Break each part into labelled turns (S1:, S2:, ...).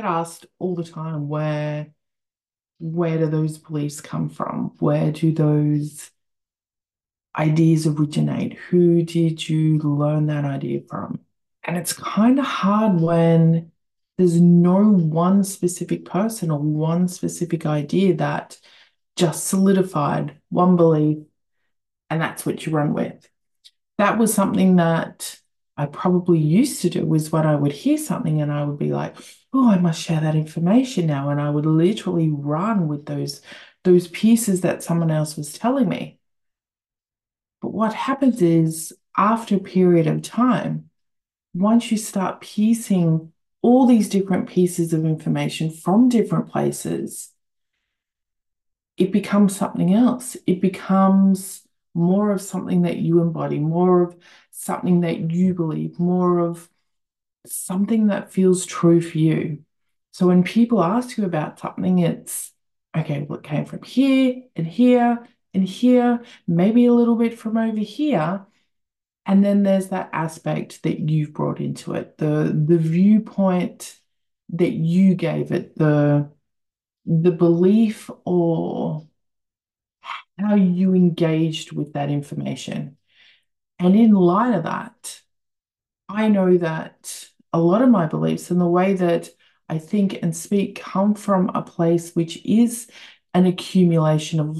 S1: get asked all the time where where do those beliefs come from? Where do those ideas originate? Who did you learn that idea from? And it's kind of hard when there's no one specific person or one specific idea that just solidified one belief and that's what you run with. That was something that I probably used to do was when I would hear something and I would be like, oh, I must share that information now. And I would literally run with those, those pieces that someone else was telling me. But what happens is after a period of time, once you start piecing all these different pieces of information from different places, it becomes something else. It becomes more of something that you embody, more of something that you believe, more of something that feels true for you. So when people ask you about something, it's okay, well, it came from here and here and here, maybe a little bit from over here. And then there's that aspect that you've brought into it, the the viewpoint that you gave it, the the belief or how you engaged with that information. And in light of that, I know that a lot of my beliefs and the way that I think and speak come from a place which is an accumulation of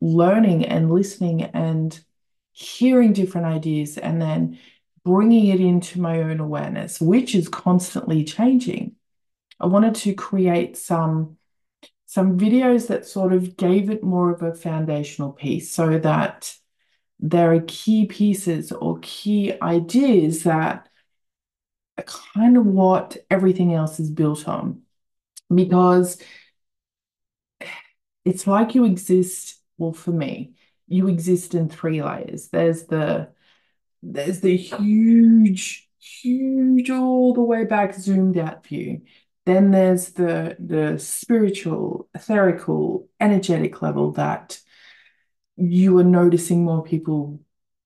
S1: learning and listening and hearing different ideas and then bringing it into my own awareness, which is constantly changing. I wanted to create some some videos that sort of gave it more of a foundational piece so that there are key pieces or key ideas that kind of what everything else is built on. Because it's like you exist, well, for me, you exist in three layers. There's the there's the huge, huge, all the way back zoomed out view. Then there's the the spiritual, etherical, energetic level that you are noticing more people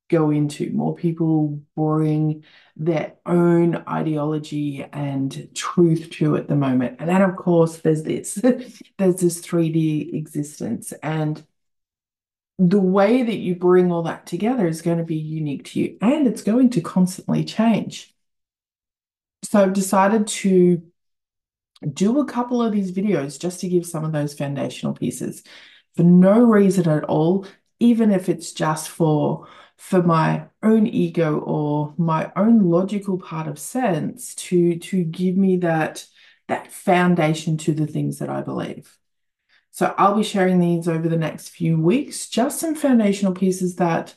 S1: go into, more people bring their own ideology and truth to at the moment. And then of course there's this, there's this 3D existence. And the way that you bring all that together is going to be unique to you and it's going to constantly change. So I've decided to do a couple of these videos just to give some of those foundational pieces for no reason at all, even if it's just for for my own ego or my own logical part of sense to to give me that that foundation to the things that I believe. So I'll be sharing these over the next few weeks, just some foundational pieces that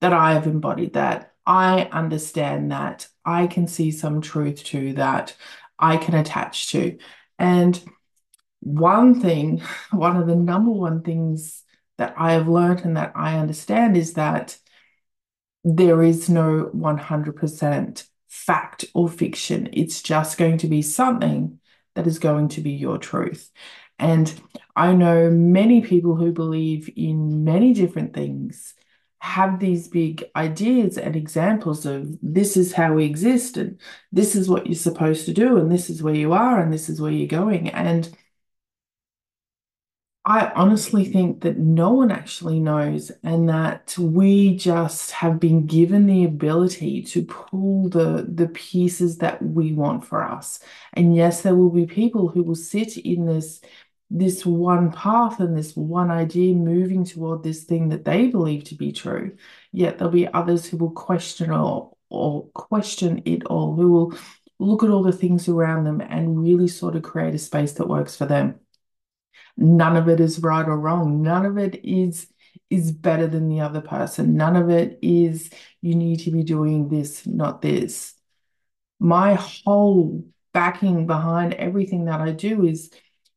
S1: that I have embodied that I understand that I can see some truth to that I can attach to. And one thing, one of the number one things that I have learned and that I understand is that there is no 100% fact or fiction. It's just going to be something that is going to be your truth. And I know many people who believe in many different things have these big ideas and examples of this is how we exist and this is what you're supposed to do and this is where you are and this is where you're going and I honestly think that no one actually knows and that we just have been given the ability to pull the the pieces that we want for us and yes there will be people who will sit in this this one path and this one idea moving toward this thing that they believe to be true. Yet there'll be others who will question or, or question it all, who will look at all the things around them and really sort of create a space that works for them. None of it is right or wrong. None of it is is better than the other person. None of it is you need to be doing this, not this. My whole backing behind everything that I do is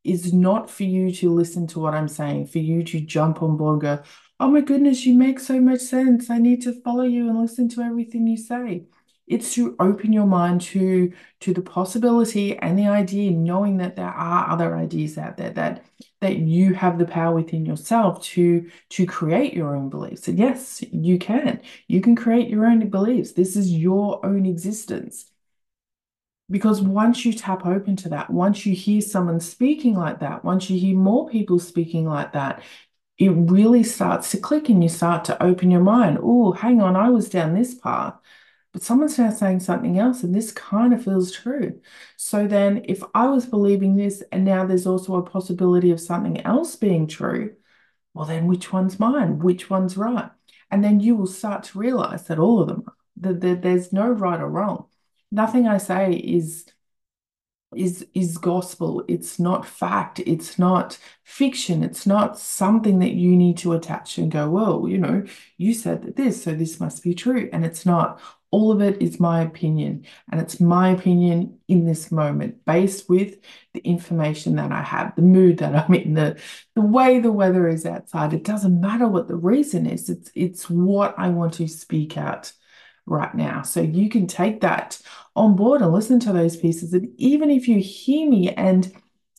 S1: is not for you to listen to what I'm saying, for you to jump on board go, oh my goodness, you make so much sense. I need to follow you and listen to everything you say. It's to open your mind to, to the possibility and the idea, knowing that there are other ideas out there, that that you have the power within yourself to to create your own beliefs. And yes, you can. You can create your own beliefs. This is your own existence. Because once you tap open to that, once you hear someone speaking like that, once you hear more people speaking like that, it really starts to click and you start to open your mind. Oh, hang on, I was down this path, but someone's now saying something else, and this kind of feels true. So then, if I was believing this, and now there's also a possibility of something else being true, well, then which one's mine? Which one's right? And then you will start to realize that all of them, that there's no right or wrong. Nothing I say is is is gospel it's not fact it's not fiction it's not something that you need to attach and go well you know you said that this so this must be true and it's not all of it is my opinion and it's my opinion in this moment based with the information that I have the mood that I'm in the the way the weather is outside it doesn't matter what the reason is it's it's what I want to speak out right now. So you can take that on board and listen to those pieces. And even if you hear me and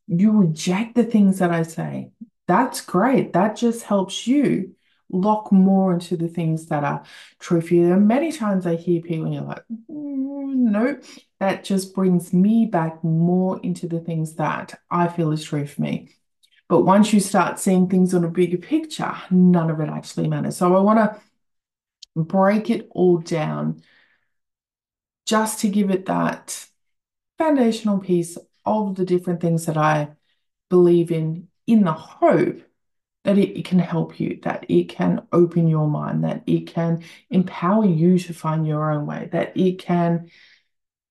S1: you reject the things that I say, that's great. That just helps you lock more into the things that are true for you. And many times I hear people and you're like, mm, no, that just brings me back more into the things that I feel is true for me. But once you start seeing things on a bigger picture, none of it actually matters. So I want to break it all down just to give it that foundational piece of the different things that I believe in, in the hope that it, it, can help you, that it can open your mind, that it can empower you to find your own way, that it can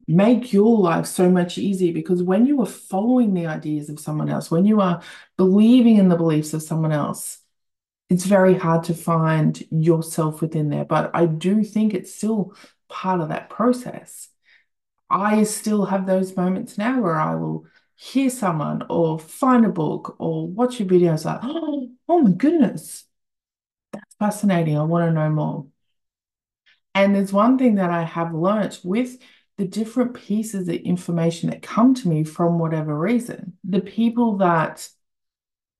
S1: make your life so much easier because when you are following the ideas of someone else, when you are believing in the beliefs of someone else, it's very hard to find yourself within there. But I do think it's still part of that process. I still have those moments now where I will hear someone or find a book or watch a video. It's like, oh, oh my goodness, that's fascinating. I want to know more. And there's one thing that I have learnt with the different pieces of information that come to me from whatever reason, the people that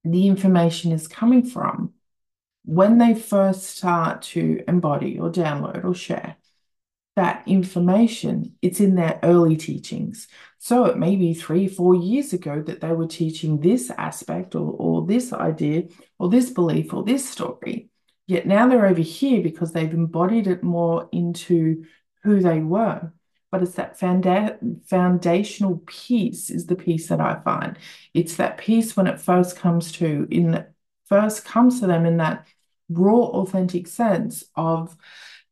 S1: the information is coming from when they first start to embody or download or share that information, it's in their early teachings. So it may be three, four years ago that they were teaching this aspect or, or this idea or this belief or this story. Yet now they're over here because they've embodied it more into who they were. But it's that founda foundational piece is the piece that I find. It's that piece when it first comes to in first comes to them in that raw, authentic sense of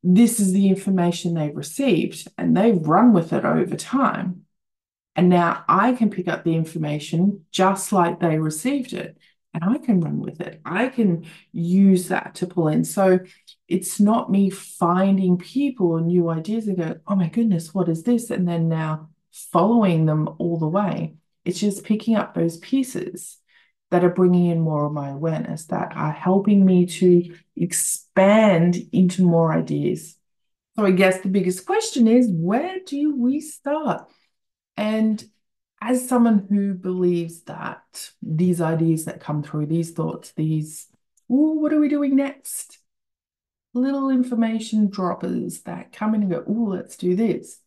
S1: this is the information they've received and they've run with it over time. And now I can pick up the information just like they received it and I can run with it. I can use that to pull in. So it's not me finding people or new ideas and go, oh my goodness, what is this? And then now following them all the way. It's just picking up those pieces that are bringing in more of my awareness, that are helping me to expand into more ideas. So I guess the biggest question is where do we start? And as someone who believes that these ideas that come through, these thoughts, these, oh, what are we doing next? Little information droppers that come in and go, oh, let's do this.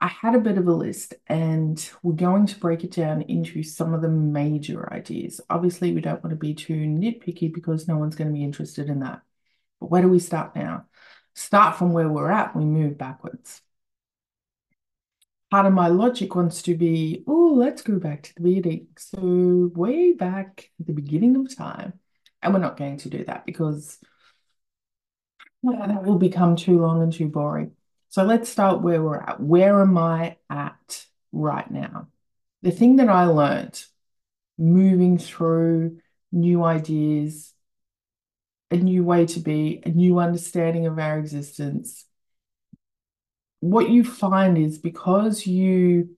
S1: I had a bit of a list and we're going to break it down into some of the major ideas. Obviously, we don't want to be too nitpicky because no one's going to be interested in that. But where do we start now? Start from where we're at, we move backwards. Part of my logic wants to be, oh, let's go back to the beginning. So, way back at the beginning of time. And we're not going to do that because well, that will become too long and too boring. So let's start where we're at. Where am I at right now? The thing that I learned moving through new ideas, a new way to be, a new understanding of our existence. What you find is because you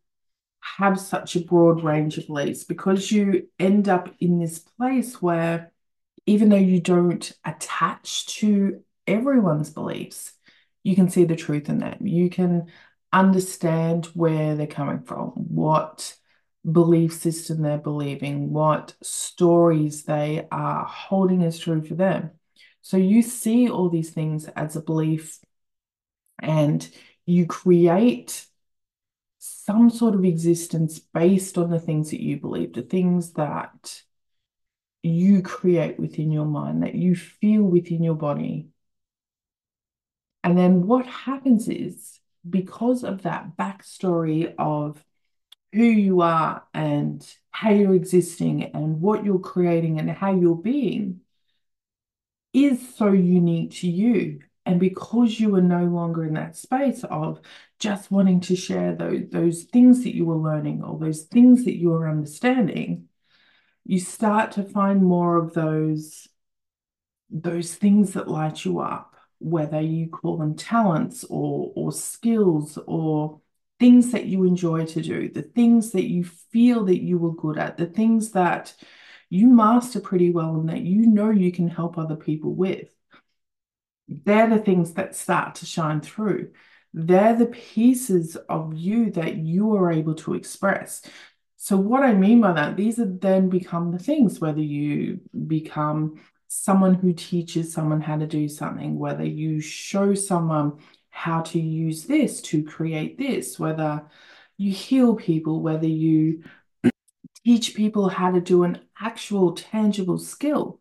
S1: have such a broad range of beliefs, because you end up in this place where even though you don't attach to everyone's beliefs, you can see the truth in them. You can understand where they're coming from, what belief system they're believing, what stories they are holding as true for them. So you see all these things as a belief and you create some sort of existence based on the things that you believe, the things that you create within your mind, that you feel within your body. And then what happens is, because of that backstory of who you are and how you're existing and what you're creating and how you're being is so unique to you. And because you are no longer in that space of just wanting to share those, those things that you were learning or those things that you are understanding, you start to find more of those, those things that light you up, whether you call them talents or, or skills or things that you enjoy to do, the things that you feel that you were good at, the things that you master pretty well and that you know you can help other people with. They're the things that start to shine through. They're the pieces of you that you are able to express. So, what I mean by that, these are then become the things, whether you become someone who teaches someone how to do something, whether you show someone how to use this to create this, whether you heal people, whether you teach people how to do an actual tangible skill.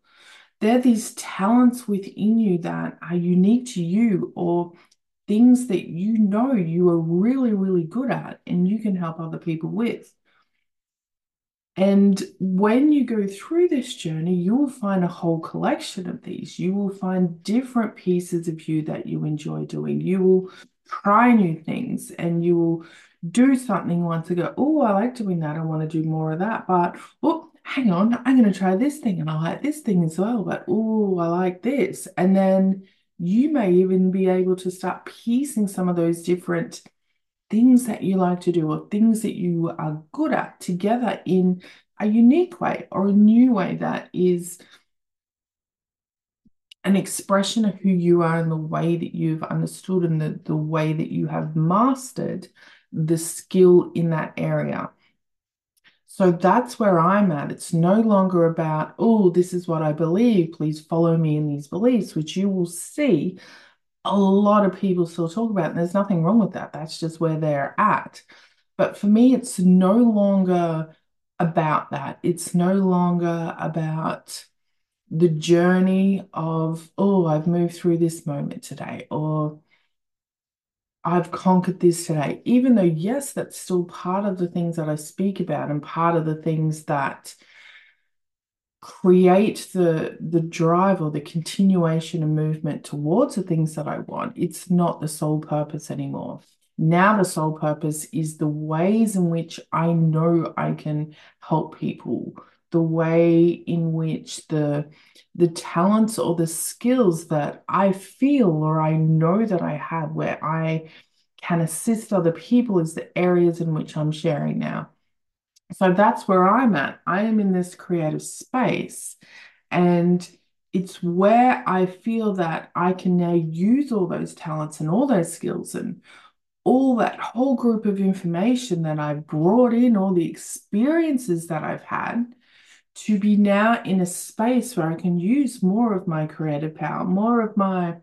S1: They're these talents within you that are unique to you or things that you know you are really, really good at and you can help other people with. And when you go through this journey, you will find a whole collection of these. You will find different pieces of you that you enjoy doing. You will try new things and you will do something once and go, oh, I like doing that. I want to do more of that. But, oh, hang on, I'm going to try this thing and I like this thing as well. But, oh, I like this. And then you may even be able to start piecing some of those different things that you like to do or things that you are good at together in a unique way or a new way that is an expression of who you are and the way that you've understood and the, the way that you have mastered the skill in that area. So that's where I'm at. It's no longer about, oh, this is what I believe. Please follow me in these beliefs, which you will see a lot of people still talk about, and there's nothing wrong with that. That's just where they're at. But for me, it's no longer about that. It's no longer about the journey of, oh, I've moved through this moment today, or I've conquered this today. Even though, yes, that's still part of the things that I speak about and part of the things that create the the drive or the continuation and movement towards the things that I want. It's not the sole purpose anymore. Now the sole purpose is the ways in which I know I can help people, the way in which the the talents or the skills that I feel or I know that I have where I can assist other people is the areas in which I'm sharing now. So that's where I'm at. I am in this creative space, and it's where I feel that I can now use all those talents and all those skills and all that whole group of information that I've brought in, all the experiences that I've had, to be now in a space where I can use more of my creative power, more of my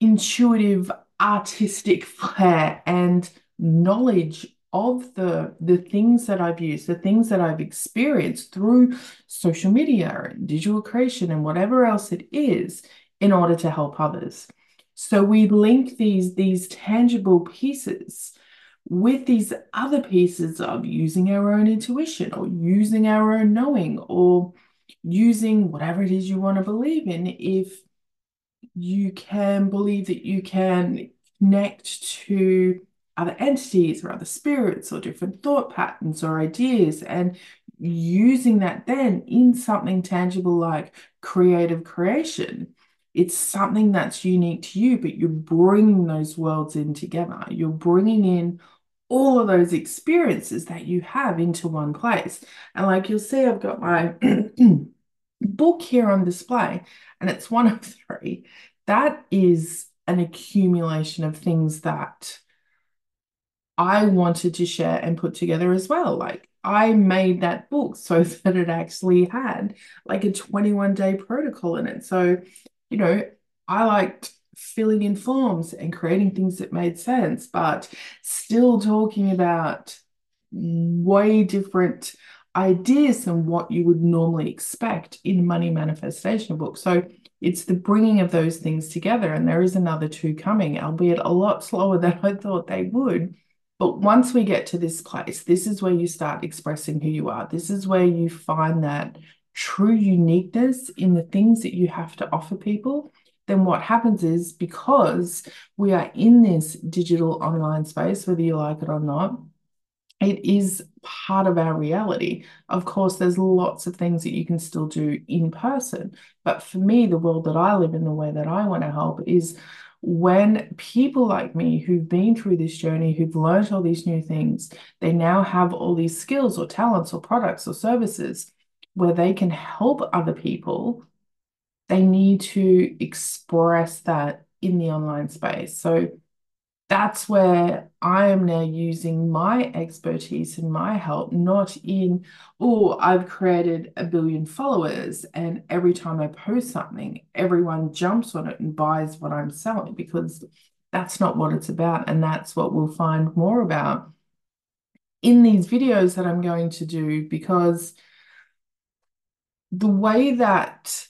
S1: intuitive, artistic flair and knowledge of the the things that I've used, the things that I've experienced through social media and digital creation and whatever else it is in order to help others. So we link these these tangible pieces with these other pieces of using our own intuition or using our own knowing or using whatever it is you want to believe in if you can believe that you can connect to other entities or other spirits or different thought patterns or ideas and using that then in something tangible like creative creation it's something that's unique to you but you're bringing those worlds in together. You're bringing in all of those experiences that you have into one place and like you'll see i've got my book here on display and it's one of three that is an accumulation of things that I wanted to share and put together as well. Like I made that book so that it actually had like a 21 day protocol in it. So, you know, I liked filling in forms and creating things that made sense, but still talking about way different ideas than what you would normally expect in money manifestation book. So it's the bringing of those things together. And there is another two coming, albeit a lot slower than I thought they would. But once we get to this place, this is where you start expressing who you are. This is where you find that true uniqueness in the things that you have to offer people. Then what happens is because we are in this digital online space, whether you like it or not, it is part of our reality. Of course, there's lots of things that you can still do in person. But for me, the world that I live in, the way that I want to help is when people like me who've been through this journey, who've learned all these new things, they now have all these skills or talents or products or services where they can help other people, they need to express that in the online space. So that's where I am now using my expertise and my help, not in, oh, I've created a billion followers, and every time I post something, everyone jumps on it and buys what I'm selling, because that's not what it's about. And that's what we'll find more about in these videos that I'm going to do, because the way that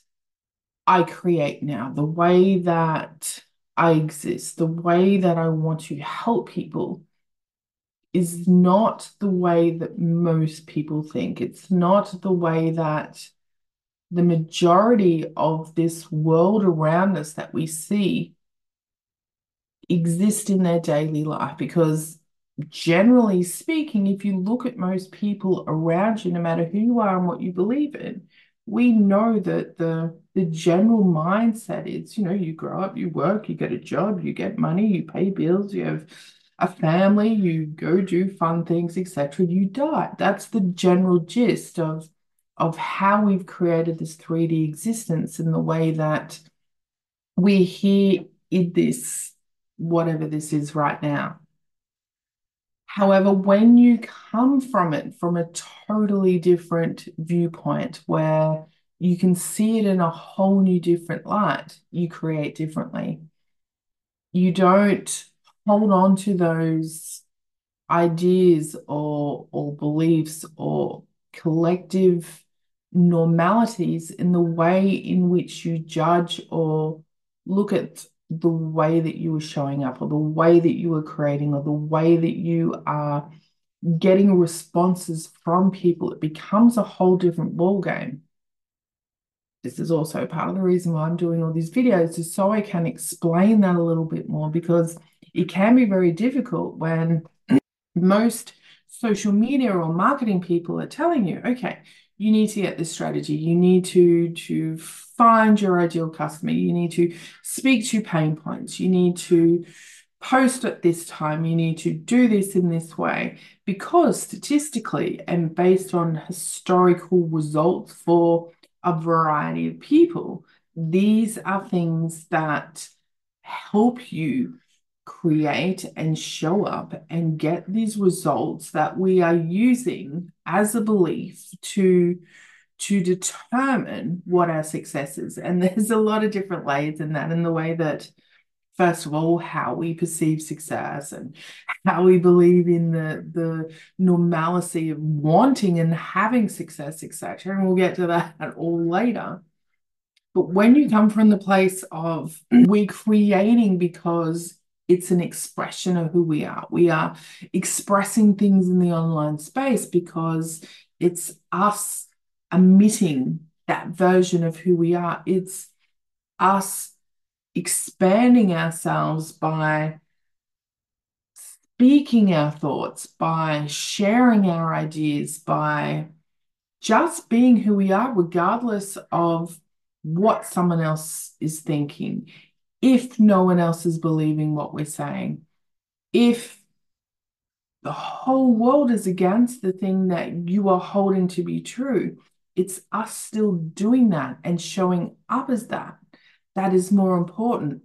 S1: I create now, the way that I exist, the way that I want to help people is not the way that most people think. It's not the way that the majority of this world around us that we see exist in their daily life because generally speaking if you look at most people around you no matter who you are and what you believe in we know that the the general mindset is, you know, you grow up, you work, you get a job, you get money, you pay bills, you have a family, you go do fun things, etc. You die. That's the general gist of of how we've created this 3D existence and the way that we're here in this, whatever this is right now. However, when you come from it from a totally different viewpoint where you can see it in a whole new different light, you create differently. You don't hold on to those ideas or or beliefs or collective normalities in the way in which you judge or look at the way that you are showing up or the way that you are creating or the way that you are getting responses from people, it becomes a whole different ball game. This is also part of the reason why I'm doing all these videos is so I can explain that a little bit more because it can be very difficult when most social media or marketing people are telling you, okay, you need to get this strategy. You need to, to find your ideal customer. You need to speak to pain points. You need to post at this time. You need to do this in this way because statistically and based on historical results for a variety of people, these are things that help you create and show up and get these results that we are using as a belief to to determine what our success is. And there's a lot of different layers in that in the way that first of all how we perceive success and how we believe in the the normalcy of wanting and having success etc and we'll get to that all later. But when you come from the place of we're creating because it's an expression of who we are. We are expressing things in the online space because it's us emitting that version of who we are. It's us expanding ourselves by speaking our thoughts, by sharing our ideas, by just being who we are, regardless of what someone else is thinking if no one else is believing what we're saying, if the whole world is against the thing that you are holding to be true, it's us still doing that and showing up as that. That is more important.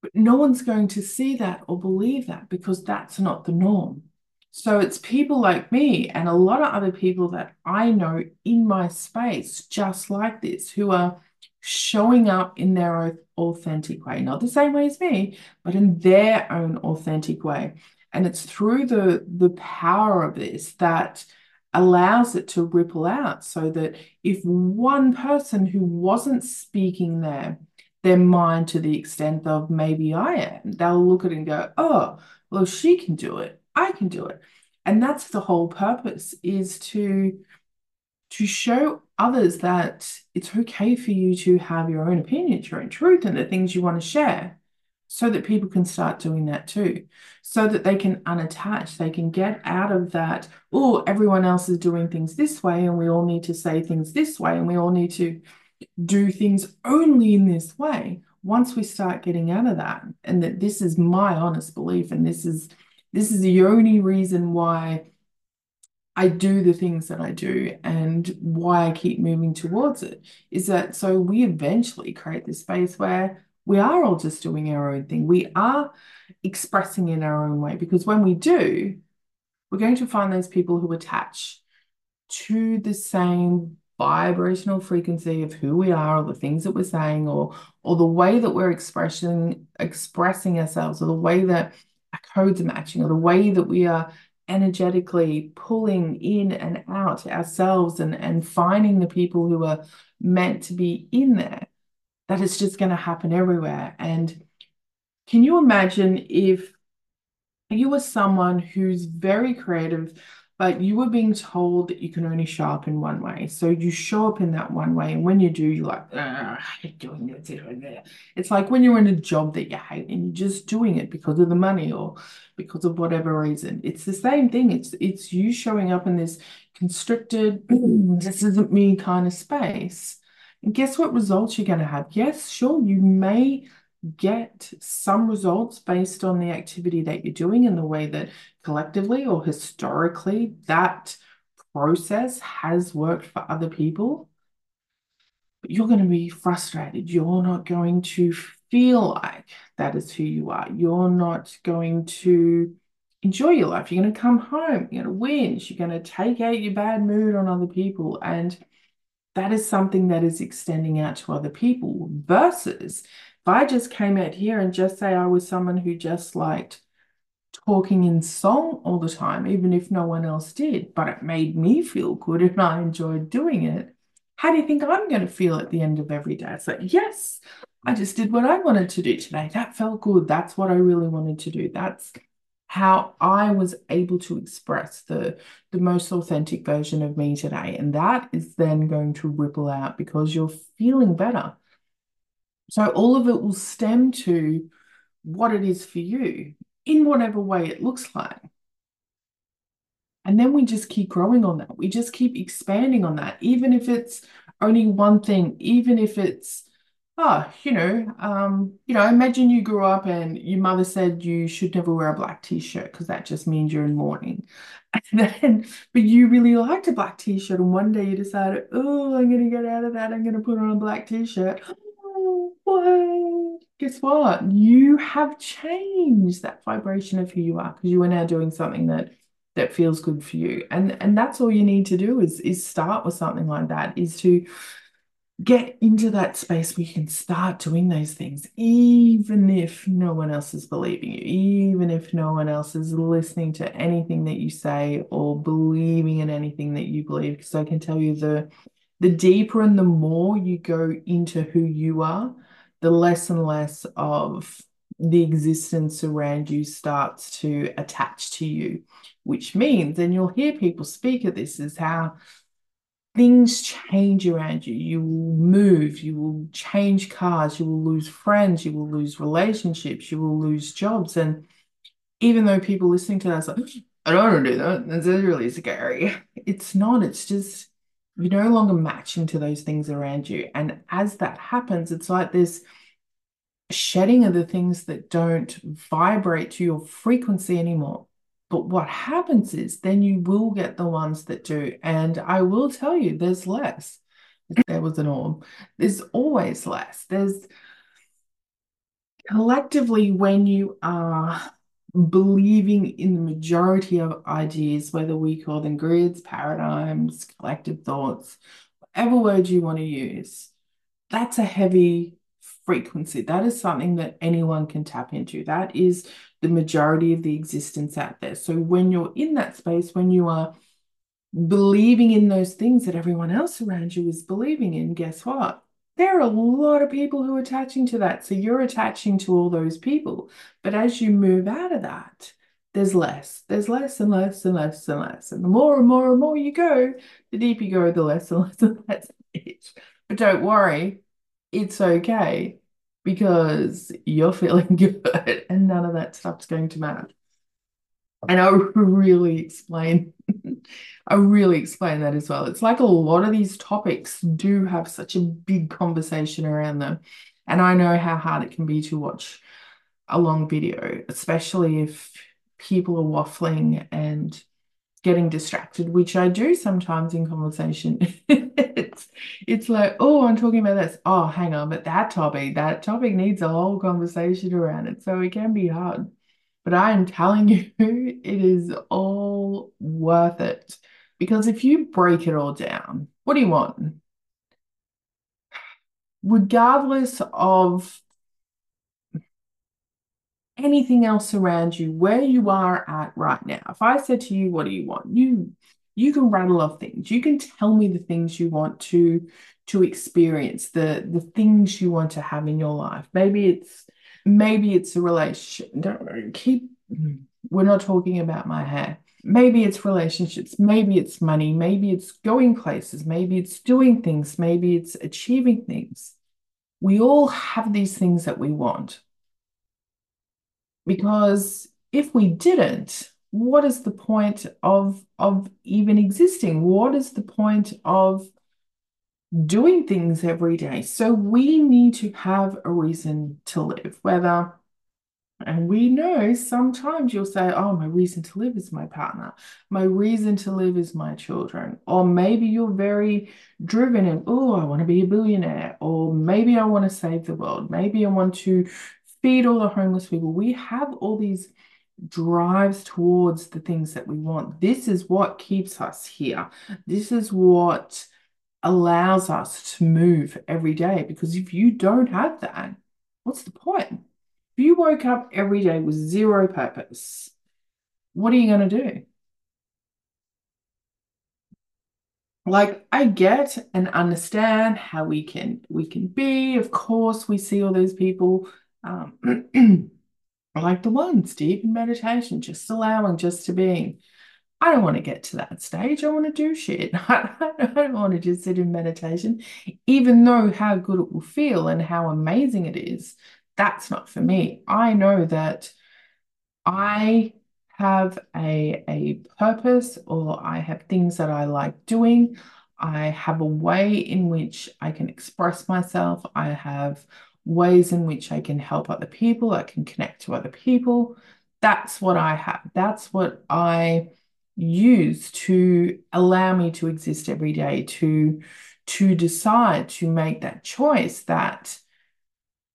S1: But no one's going to see that or believe that because that's not the norm. So it's people like me and a lot of other people that I know in my space, just like this, who are showing up in their authentic way, not the same way as me, but in their own authentic way. And it's through the, the power of this that allows it to ripple out so that if one person who wasn't speaking their, their mind to the extent of maybe I am, they'll look at it and go, oh, well, she can do it. I can do it. And that's the whole purpose is to to show others that it's okay for you to have your own opinions, your own truth, and the things you want to share so that people can start doing that too, so that they can unattach, they can get out of that, oh, everyone else is doing things this way, and we all need to say things this way, and we all need to do things only in this way. Once we start getting out of that, and that this is my honest belief, and this is this is the only reason why I do the things that I do and why I keep moving towards it is that so we eventually create this space where we are all just doing our own thing. We are expressing in our own way because when we do, we're going to find those people who attach to the same vibrational frequency of who we are or the things that we're saying or or the way that we're expressing expressing ourselves or the way that our codes are matching or the way that we are energetically pulling in and out ourselves and, and finding the people who are meant to be in there, that it's just going to happen everywhere. And can you imagine if you were someone who's very creative, but you were being told that you can only show up in one way. So you show up in that one way. And when you do, you're like, I hate doing this. It's like when you're in a job that you hate and you're just doing it because of the money or because of whatever reason. It's the same thing. It's it's you showing up in this constricted, this isn't me kind of space. And guess what results you're going to have? Yes, sure, you may get some results based on the activity that you're doing and the way that collectively or historically that process has worked for other people. But you're going to be frustrated. You're not going to feel like that is who you are. You're not going to enjoy your life. You're going to come home, you're going to whinge, you're going to take out your bad mood on other people. And that is something that is extending out to other people versus if I just came out here and just say I was someone who just liked talking in song all the time, even if no one else did, but it made me feel good and I enjoyed doing it, how do you think I'm going to feel at the end of every day? It's like, yes, I just did what I wanted to do today. That felt good. That's what I really wanted to do. That's how I was able to express the, the most authentic version of me today. And that is then going to ripple out because you're feeling better. So all of it will stem to what it is for you in whatever way it looks like. And then we just keep growing on that. We just keep expanding on that, even if it's only one thing, even if it's, oh, you know, um, you know, imagine you grew up and your mother said you should never wear a black t-shirt because that just means you're in mourning. And then, but you really liked a black t-shirt, and one day you decided, oh, I'm gonna get out of that, I'm gonna put on a black t-shirt what? Guess what? You have changed that vibration of who you are because you are now doing something that that feels good for you. And and that's all you need to do is is start with something like that, is to get into that space where you can start doing those things, even if no one else is believing you, even if no one else is listening to anything that you say or believing in anything that you believe. Because I can tell you the the deeper and the more you go into who you are, the less and less of the existence around you starts to attach to you, which means, and you'll hear people speak of this, is how things change around you. You will move, you will change cars, you will lose friends, you will lose relationships, you will lose jobs. And even though people listening to that are like, I don't want to do that, that's really scary. It's not, it's just you're no longer matching to those things around you. And as that happens, it's like this shedding of the things that don't vibrate to your frequency anymore. But what happens is then you will get the ones that do. And I will tell you, there's less. There was an orb. There's always less. There's collectively when you are believing in the majority of ideas, whether we call them grids, paradigms, collective thoughts, whatever word you want to use, that's a heavy frequency. That is something that anyone can tap into. That is the majority of the existence out there. So when you're in that space, when you are believing in those things that everyone else around you is believing in, guess what? There are a lot of people who are attaching to that. So you're attaching to all those people. But as you move out of that, there's less. There's less and less and less and less. And the more and more and more you go, the deeper you go, the less and less and less it. But don't worry, it's okay because you're feeling good and none of that stuff's going to matter. And I really explain, I really explain that as well. It's like a lot of these topics do have such a big conversation around them. And I know how hard it can be to watch a long video, especially if people are waffling and getting distracted, which I do sometimes in conversation. it's it's like, oh, I'm talking about this. Oh, hang on, but that topic, that topic needs a whole conversation around it. So it can be hard. But I am telling you, it is all worth it. Because if you break it all down, what do you want? Regardless of anything else around you, where you are at right now. If I said to you, what do you want? You you can rattle off things. You can tell me the things you want to to experience, the the things you want to have in your life. Maybe it's maybe it's a relationship. Don't keep we're not talking about my hair. Maybe it's relationships, maybe it's money, maybe it's going places, maybe it's doing things, maybe it's achieving things. We all have these things that we want. Because if we didn't, what is the point of of even existing? What is the point of doing things every day? So we need to have a reason to live, whether and we know sometimes you'll say, Oh, my reason to live is my partner. My reason to live is my children. Or maybe you're very driven and, Oh, I want to be a billionaire. Or maybe I want to save the world. Maybe I want to feed all the homeless people. We have all these drives towards the things that we want. This is what keeps us here. This is what allows us to move every day. Because if you don't have that, what's the point? If you woke up every day with zero purpose, what are you going to do? like I get and understand how we can we can be. Of course, we see all those people um, like the ones deep in meditation, just allowing, just to being. I don't want to get to that stage. I want to do shit. I don't want to just sit in meditation, even though how good it will feel and how amazing it is. That's not for me. I know that I have a, a purpose or I have things that I like doing. I have a way in which I can express myself. I have ways in which I can help other people, I can connect to other people. That's what I have. That's what I use to allow me to exist every day, to, to decide to make that choice that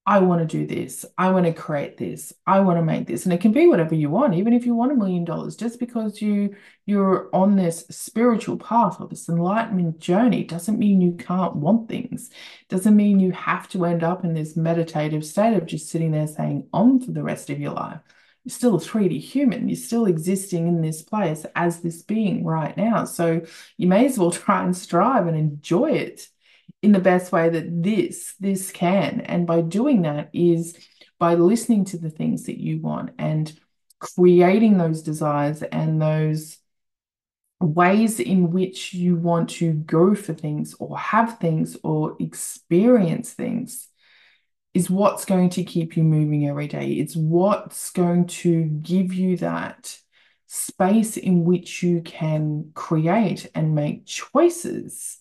S1: I want to do this. I want to create this. I want to make this. And it can be whatever you want, even if you want a million dollars, just because you you're on this spiritual path or this enlightenment journey doesn't mean you can't want things. Doesn't mean you have to end up in this meditative state of just sitting there saying on for the rest of your life. You're still a 3D human. You're still existing in this place as this being right now. So you may as well try and strive and enjoy it in the best way that this this can and by doing that is by listening to the things that you want and creating those desires and those ways in which you want to go for things or have things or experience things is what's going to keep you moving every day. It's what's going to give you that space in which you can create and make choices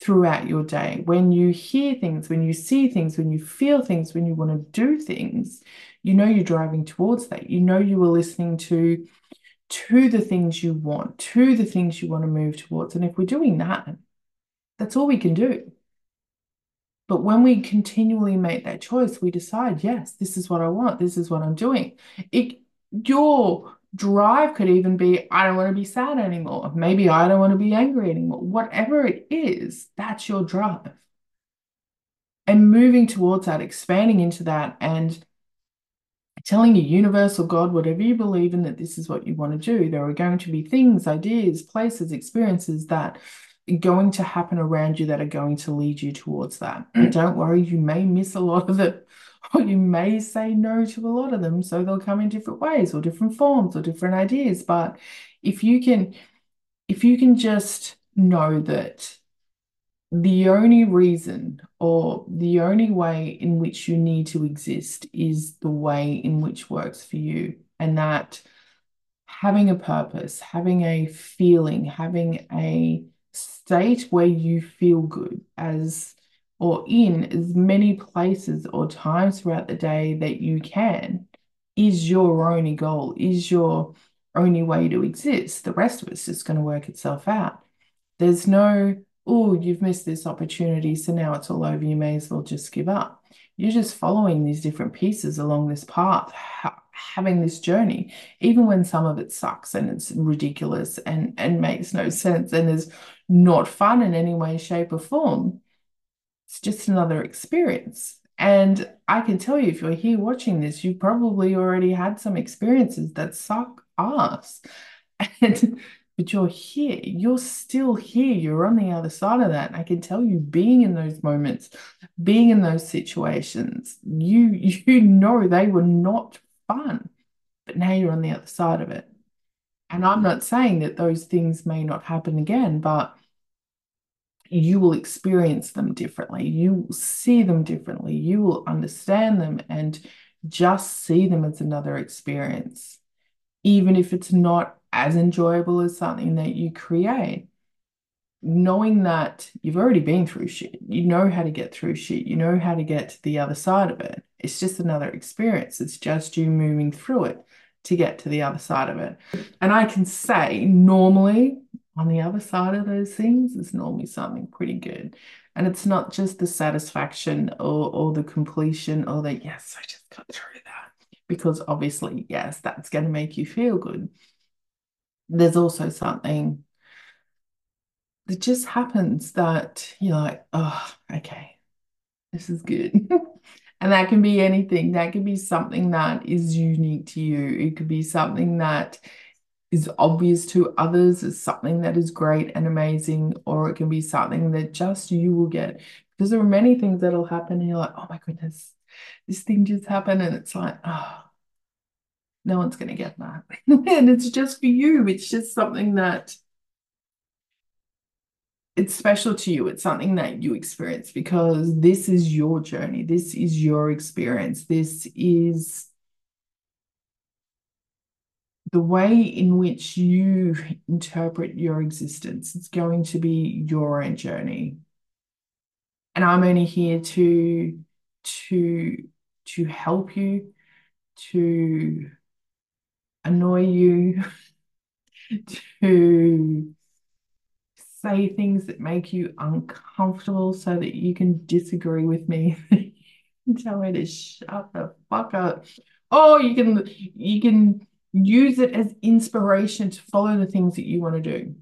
S1: throughout your day. When you hear things, when you see things, when you feel things, when you want to do things, you know you're driving towards that. You know you are listening to to the things you want, to the things you want to move towards. And if we're doing that, that's all we can do. But when we continually make that choice, we decide, yes, this is what I want, this is what I'm doing. It your drive could even be I don't want to be sad anymore. Maybe I don't want to be angry anymore. Whatever it is, that's your drive. and moving towards that, expanding into that, and telling your universe or God, whatever you believe in, that this is what you want to do. There are going to be things, ideas, places, experiences that going to happen around you that are going to lead you towards that. Don't worry, you may miss a lot of it, or you may say no to a lot of them. So they'll come in different ways or different forms or different ideas. But if you can, if you can just know that the only reason or the only way in which you need to exist is the way in which works for you. And that having a purpose, having a feeling, having a state where you feel good as or in as many places or times throughout the day that you can is your only goal, is your only way to exist. The rest of it's just going to work itself out. There's no oh, you've missed this opportunity, so now it's all over, you may as well just give up. You're just following these different pieces along this path, ha having this journey, even when some of it sucks and it's ridiculous and, and makes no sense and is not fun in any way, shape, or form. It's just another experience. And I can tell you, if you're here watching this, you've probably already had some experiences that suck ass. And but you're here. You're still here. You're on the other side of that. And I can tell you, being in those moments, being in those situations, you you know they were not fun, but now you're on the other side of it. And I'm not saying that those things may not happen again, but you will experience them differently. You will see them differently. You will understand them and just see them as another experience, even if it's not as enjoyable as something that you create. Knowing that you've already been through shit, you know how to get through shit, you know how to get to the other side of it. It's just another experience. It's just you moving through it to get to the other side of it. And I can say, normally, on the other side of those things is normally something pretty good. And it's not just the satisfaction or, or the completion or the, yes, I just got through that. Because obviously, yes, that's going to make you feel good there's also something that just happens that you're like, oh, okay, this is good. and that can be anything. That can be something that is unique to you. It could be something that is obvious to others as something that is great and amazing, or it can be something that just you will get. Because there are many things that'll happen, and you're like, oh my goodness, this thing just happened. And it's like, oh, no one's going to get that. and it's just for you. It's just something that it's special to you. It's something that you experience because this is your journey. This is your experience. This is the way in which you interpret your existence. It's going to be your own journey. And I'm only here to to to help you to annoy you, to say things that make you uncomfortable so that you can disagree with me. Tell me to shut the fuck up. Oh, you can you can use it as inspiration to follow the things that you want to do.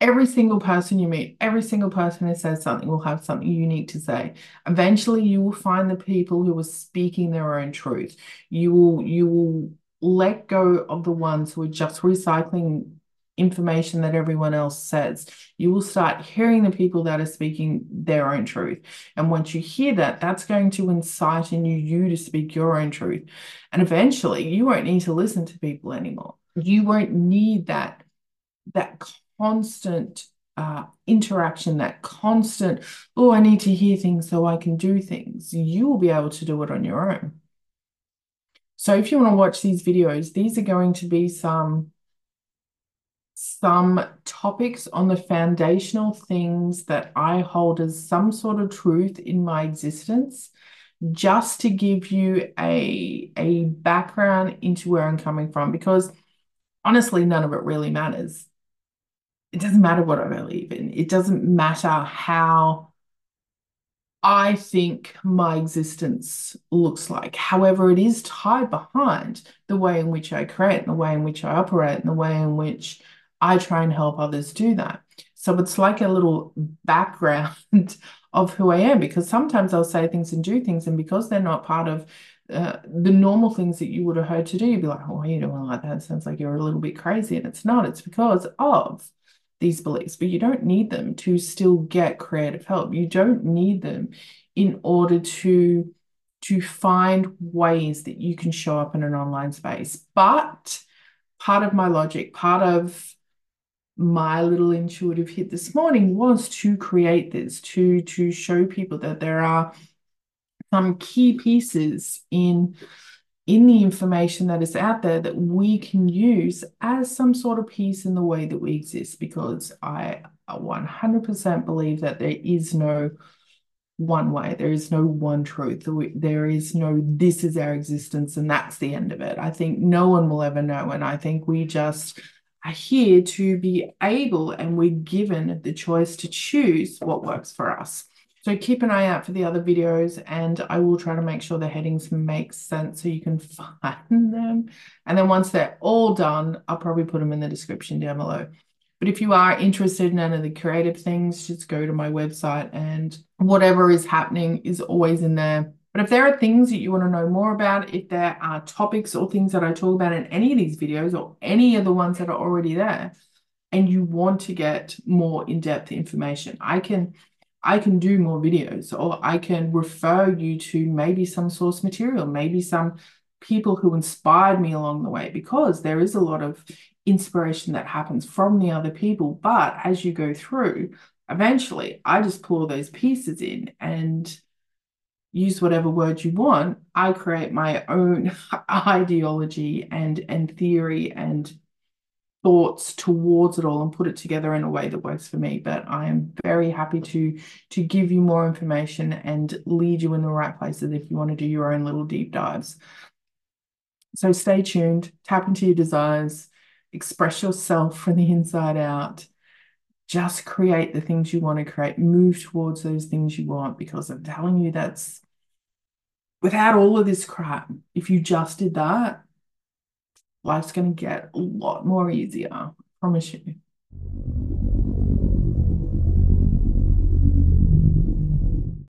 S1: Every single person you meet, every single person who says something will have something unique to say. Eventually, you will find the people who are speaking their own truth. You will you will let go of the ones who are just recycling information that everyone else says. You will start hearing the people that are speaking their own truth. And once you hear that, that's going to incite in you, you to speak your own truth. And eventually you won't need to listen to people anymore. You won't need that, that constant uh, interaction, that constant, oh, I need to hear things so I can do things. You will be able to do it on your own. So if you want to watch these videos, these are going to be some some topics on the foundational things that I hold as some sort of truth in my existence, just to give you a, a background into where I'm coming from, because honestly, none of it really matters. It doesn't matter what I believe in. It doesn't matter how I think my existence looks like. However, it is tied behind the way in which I create, and the way in which I operate, and the way in which I try and help others do that. So it's like a little background of who I am because sometimes I'll say things and do things, and because they're not part of uh, the normal things that you would have heard to do, you'd be like, oh, you doing like that? It sounds like you're a little bit crazy. And it's not, it's because of these beliefs, but you don't need them to still get creative help. You don't need them in order to to find ways that you can show up in an online space. But part of my logic, part of my little intuitive hit this morning was to create this, to to show people that there are some key pieces in in the information that is out there that we can use as some sort of piece in the way that we exist because I 100% believe that there is no one way. There is no one truth. There is no, this is our existence and that's the end of it. I think no one will ever know. And I think we just are here to be able and we're given the choice to choose what works for us. So keep an eye out for the other videos and I will try to make sure the headings make sense so you can find them. And then once they're all done, I'll probably put them in the description down below. But if you are interested in any of the creative things, just go to my website and whatever is happening is always in there. But if there are things that you want to know more about, if there are topics or things that I talk about in any of these videos or any of the ones that are already there, and you want to get more in-depth information, I can I can do more videos or I can refer you to maybe some source material, maybe some people who inspired me along the way because there is a lot of inspiration that happens from the other people. But as you go through, eventually I just pull those pieces in and use whatever word you want. I create my own ideology and and theory and thoughts towards it all and put it together in a way that works for me but i am very happy to to give you more information and lead you in the right places if you want to do your own little deep dives so stay tuned tap into your desires express yourself from the inside out. Just create the things you want to create, move towards those things you want, because I'm telling you, that's without all of this crap, if you just did that, life's going to get a lot more easier. I promise you.